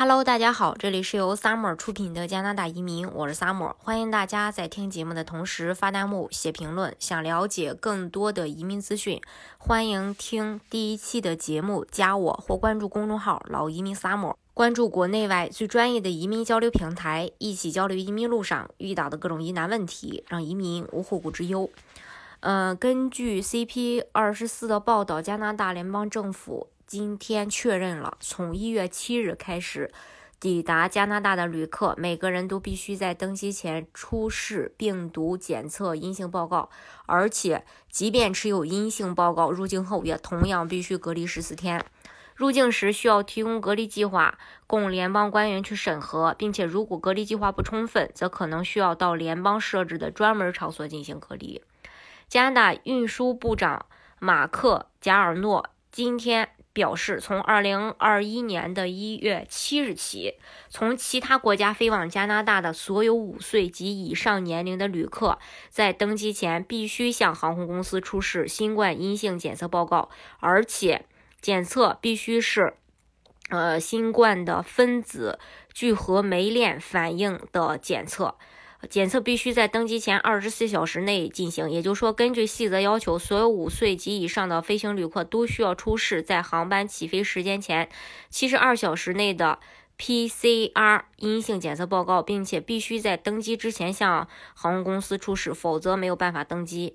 Hello，大家好，这里是由 Summer 出品的加拿大移民，我是 Summer，欢迎大家在听节目的同时发弹幕、写评论。想了解更多的移民资讯，欢迎听第一期的节目，加我或关注公众号“老移民 Summer”，关注国内外最专业的移民交流平台，一起交流移民路上遇到的各种疑难问题，让移民无后顾之忧。呃，根据 CP 二十四的报道，加拿大联邦政府。今天确认了，从一月七日开始，抵达加拿大的旅客，每个人都必须在登机前出示病毒检测阴性报告，而且即便持有阴性报告，入境后也同样必须隔离十四天。入境时需要提供隔离计划，供联邦官员去审核，并且如果隔离计划不充分，则可能需要到联邦设置的专门场所进行隔离。加拿大运输部长马克·贾尔诺今天。表示，从二零二一年的一月七日起，从其他国家飞往加拿大的所有五岁及以上年龄的旅客，在登机前必须向航空公司出示新冠阴性检测报告，而且检测必须是，呃，新冠的分子聚合酶链反应的检测。检测必须在登机前二十四小时内进行，也就是说，根据细则要求，所有五岁及以上的飞行旅客都需要出示在航班起飞时间前七十二小时内的 PCR 阴性检测报告，并且必须在登机之前向航空公司出示，否则没有办法登机。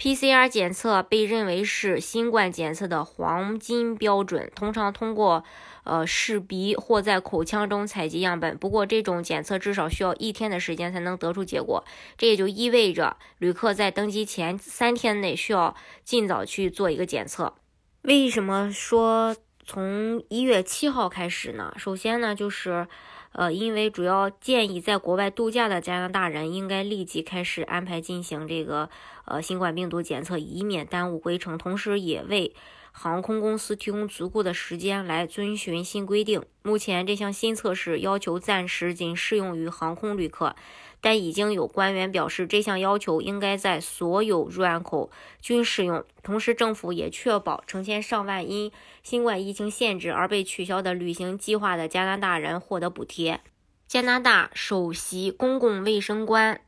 PCR 检测被认为是新冠检测的黄金标准，通常通过呃试鼻或在口腔中采集样本。不过，这种检测至少需要一天的时间才能得出结果。这也就意味着旅客在登机前三天内需要尽早去做一个检测。为什么说从一月七号开始呢？首先呢，就是。呃，因为主要建议在国外度假的加拿大人应该立即开始安排进行这个呃新冠病毒检测，以免耽误归程，同时也为。航空公司提供足够的时间来遵循新规定。目前这项新测试要求暂时仅适用于航空旅客，但已经有官员表示，这项要求应该在所有入岸口均适用。同时，政府也确保成千上万因新冠疫情限制而被取消的旅行计划的加拿大人获得补贴。加拿大首席公共卫生官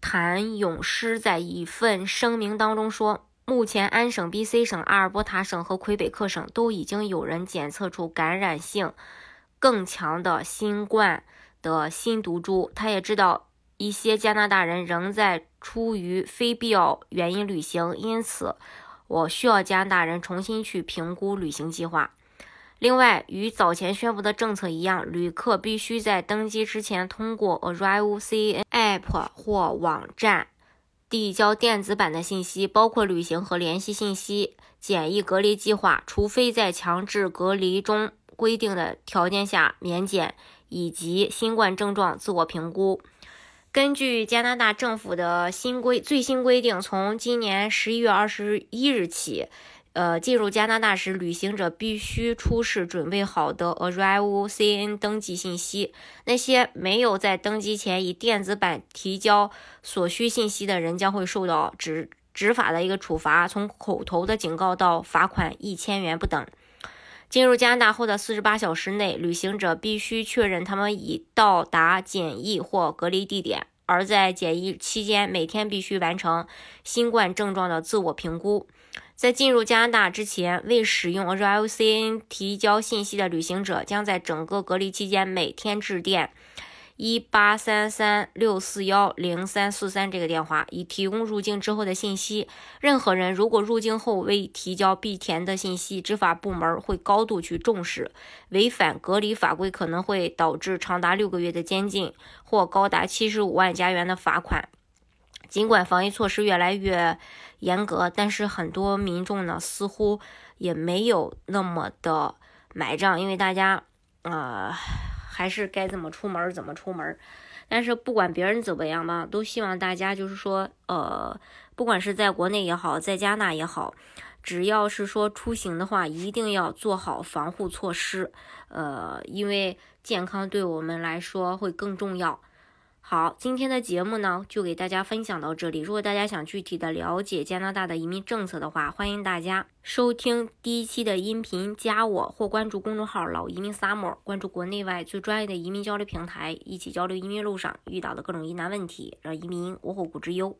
谭咏诗在一份声明当中说。目前，安省、B.C 省、阿尔伯塔省和魁北克省都已经有人检测出感染性更强的新冠的新毒株。他也知道一些加拿大人仍在出于非必要原因旅行，因此我需要加拿大人重新去评估旅行计划。另外，与早前宣布的政策一样，旅客必须在登机之前通过 Arrival CN App 或网站。递交电子版的信息，包括旅行和联系信息、简易隔离计划，除非在强制隔离中规定的条件下免检，以及新冠症状自我评估。根据加拿大政府的新规最新规定，从今年十一月二十一日起。呃，进入加拿大时，旅行者必须出示准备好的 Arrival CN 登记信息。那些没有在登机前以电子版提交所需信息的人，将会受到执执法的一个处罚，从口头的警告到罚款一千元不等。进入加拿大后的四十八小时内，旅行者必须确认他们已到达检疫或隔离地点，而在检疫期间，每天必须完成新冠症状的自我评估。在进入加拿大之前，未使用 arialcn 提交信息的旅行者，将在整个隔离期间每天致电一八三三六四幺零三四三这个电话，以提供入境之后的信息。任何人如果入境后未提交必填的信息，执法部门会高度去重视。违反隔离法规可能会导致长达六个月的监禁或高达七十五万加元的罚款。尽管防疫措施越来越严格，但是很多民众呢似乎也没有那么的买账，因为大家呃还是该怎么出门怎么出门。但是不管别人怎么样嘛，都希望大家就是说呃，不管是在国内也好，在加拿大也好，只要是说出行的话，一定要做好防护措施，呃，因为健康对我们来说会更重要。好，今天的节目呢，就给大家分享到这里。如果大家想具体的了解加拿大的移民政策的话，欢迎大家收听第一期的音频，加我或关注公众号“老移民 summer”，关注国内外最专业的移民交流平台，一起交流移民路上遇到的各种疑难问题，让移民无后顾之忧。